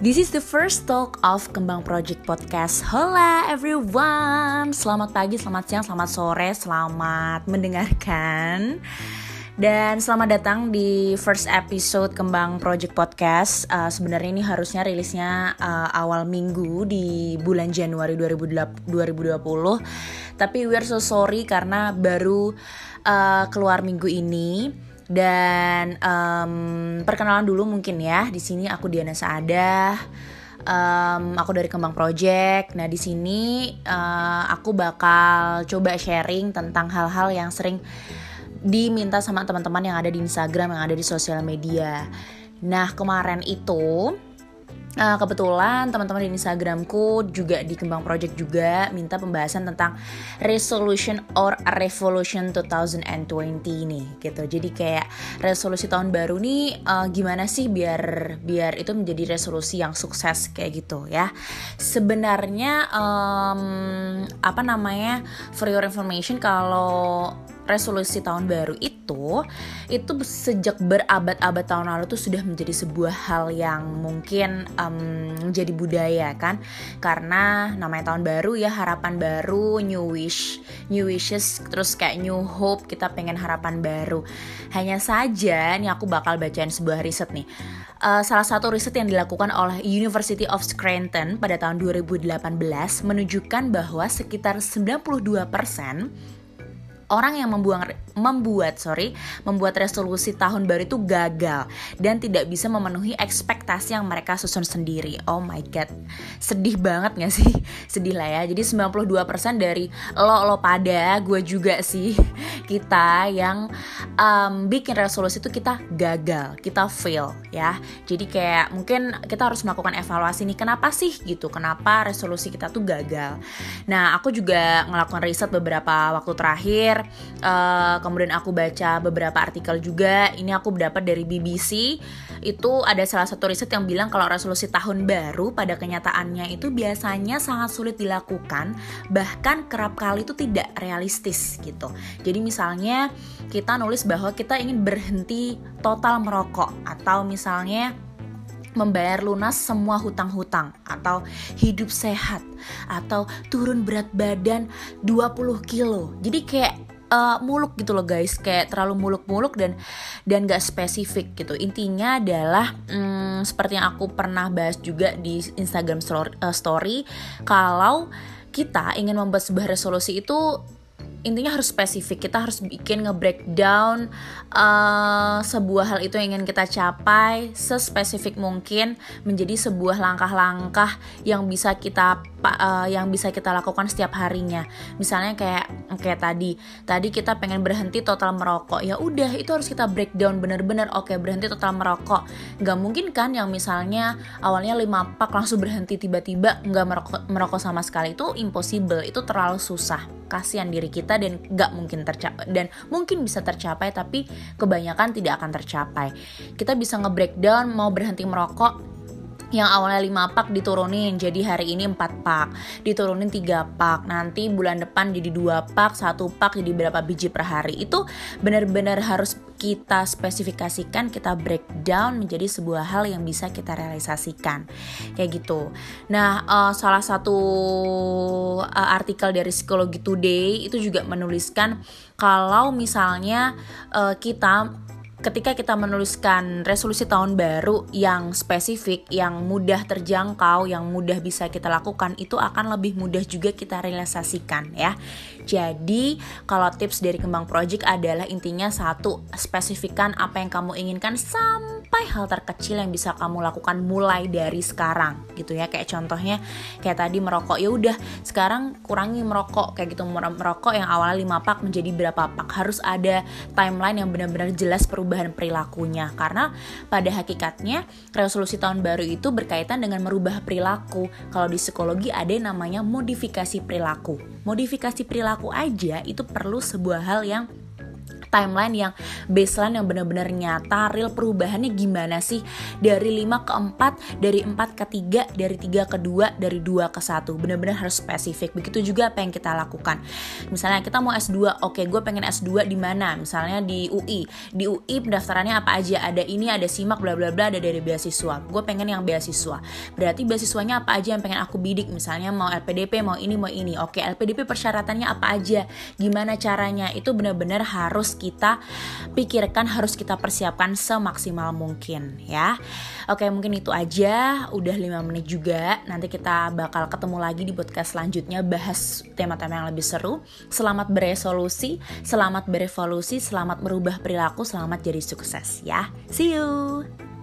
This is the first talk of Kembang Project Podcast. Hola everyone, selamat pagi, selamat siang, selamat sore, selamat mendengarkan. Dan selamat datang di first episode Kembang Project Podcast. Uh, Sebenarnya ini harusnya rilisnya uh, awal minggu di bulan Januari 2020. Tapi we're so sorry karena baru uh, keluar minggu ini dan um, perkenalan dulu mungkin ya. Di sini aku Diana Saada. Um, aku dari Kembang Project. Nah, di sini uh, aku bakal coba sharing tentang hal-hal yang sering diminta sama teman-teman yang ada di Instagram, yang ada di sosial media. Nah, kemarin itu Uh, kebetulan teman-teman di Instagramku juga di Kembang Project juga minta pembahasan tentang resolution or revolution 2020 nih gitu. Jadi kayak resolusi tahun baru nih uh, gimana sih biar biar itu menjadi resolusi yang sukses kayak gitu ya. Sebenarnya um, apa namanya for your information kalau resolusi tahun baru itu itu sejak berabad-abad tahun lalu tuh sudah menjadi sebuah hal yang mungkin um, menjadi budaya kan? Karena namanya tahun baru ya harapan baru new wish new wishes terus kayak new hope kita pengen harapan baru. Hanya saja nih aku bakal bacain sebuah riset nih. Uh, salah satu riset yang dilakukan oleh University of Scranton pada tahun 2018 menunjukkan bahwa sekitar 92% orang yang membuang membuat sorry membuat resolusi tahun baru itu gagal dan tidak bisa memenuhi ekspektasi yang mereka susun sendiri. Oh my god. Sedih banget gak sih? Sedih lah ya. Jadi 92% dari lo lo pada gue juga sih kita yang um, bikin resolusi itu kita gagal kita fail ya. Jadi kayak mungkin kita harus melakukan evaluasi nih kenapa sih gitu? Kenapa resolusi kita tuh gagal? Nah aku juga ngelakukan riset beberapa waktu terakhir uh, kemudian aku baca beberapa artikel juga. Ini aku dapat dari BBC itu ada salah satu riset yang bilang kalau resolusi tahun baru pada kenyataannya itu biasanya sangat sulit dilakukan bahkan kerap kali itu tidak realistis gitu. Jadi misalnya kita nulis bahwa kita ingin berhenti total merokok atau misalnya membayar lunas semua hutang-hutang atau hidup sehat atau turun berat badan 20 kilo. Jadi kayak uh, muluk gitu loh guys kayak terlalu muluk-muluk dan dan gak spesifik gitu intinya adalah um, seperti yang aku pernah bahas juga di Instagram story, uh, story kalau kita ingin membuat sebuah resolusi itu intinya harus spesifik. Kita harus bikin nge-breakdown uh, sebuah hal itu yang ingin kita capai sespesifik mungkin menjadi sebuah langkah-langkah yang bisa kita uh, yang bisa kita lakukan setiap harinya. Misalnya kayak kayak tadi. Tadi kita pengen berhenti total merokok. Ya udah itu harus kita breakdown bener-bener oke berhenti total merokok. Nggak mungkin kan yang misalnya awalnya 5 pak langsung berhenti tiba-tiba nggak merokok merokok sama sekali. Itu impossible. Itu terlalu susah kasihan diri kita dan nggak mungkin tercapai dan mungkin bisa tercapai tapi kebanyakan tidak akan tercapai. Kita bisa nge-breakdown mau berhenti merokok yang awalnya 5 pak diturunin jadi hari ini 4 pak. Diturunin 3 pak nanti bulan depan jadi 2 pak 1 pak jadi berapa biji per hari. Itu benar-benar harus kita spesifikasikan kita breakdown menjadi sebuah hal yang bisa kita realisasikan. Kayak gitu. Nah uh, salah satu uh, artikel dari psikologi today itu juga menuliskan kalau misalnya uh, kita ketika kita menuliskan resolusi tahun baru yang spesifik, yang mudah terjangkau, yang mudah bisa kita lakukan, itu akan lebih mudah juga kita realisasikan ya. Jadi, kalau tips dari Kembang Project adalah intinya satu, spesifikkan apa yang kamu inginkan sampai hal terkecil yang bisa kamu lakukan mulai dari sekarang gitu ya. Kayak contohnya kayak tadi merokok ya udah sekarang kurangi merokok kayak gitu merokok yang awalnya 5 pak menjadi berapa pak. Harus ada timeline yang benar-benar jelas perubahan perilakunya karena pada hakikatnya resolusi tahun baru itu berkaitan dengan merubah perilaku. Kalau di psikologi ada yang namanya modifikasi perilaku. Modifikasi perilaku aja itu perlu sebuah hal yang timeline yang baseline yang benar-benar nyata real perubahannya gimana sih? Dari 5 ke 4 dari 4 ke 3 dari 3 ke 2 dari 2 ke 1 benar-benar harus spesifik. Begitu juga apa yang kita lakukan. Misalnya kita mau S2 oke gue pengen S2 di mana? Misalnya di UI di UI pendaftarannya apa aja? Ada ini ada simak bla bla bla ada dari beasiswa. Gue pengen yang beasiswa. Berarti beasiswanya apa aja yang pengen aku bidik? Misalnya mau LPDP mau ini mau ini. Oke LPDP persyaratannya apa aja? Gimana caranya? Itu benar-benar harus kita pikirkan harus kita persiapkan semaksimal mungkin ya. Oke mungkin itu aja. Udah 5 menit juga. Nanti kita bakal ketemu lagi di podcast selanjutnya bahas tema-tema yang lebih seru. Selamat beresolusi selamat berevolusi selamat merubah perilaku selamat jadi sukses ya. See you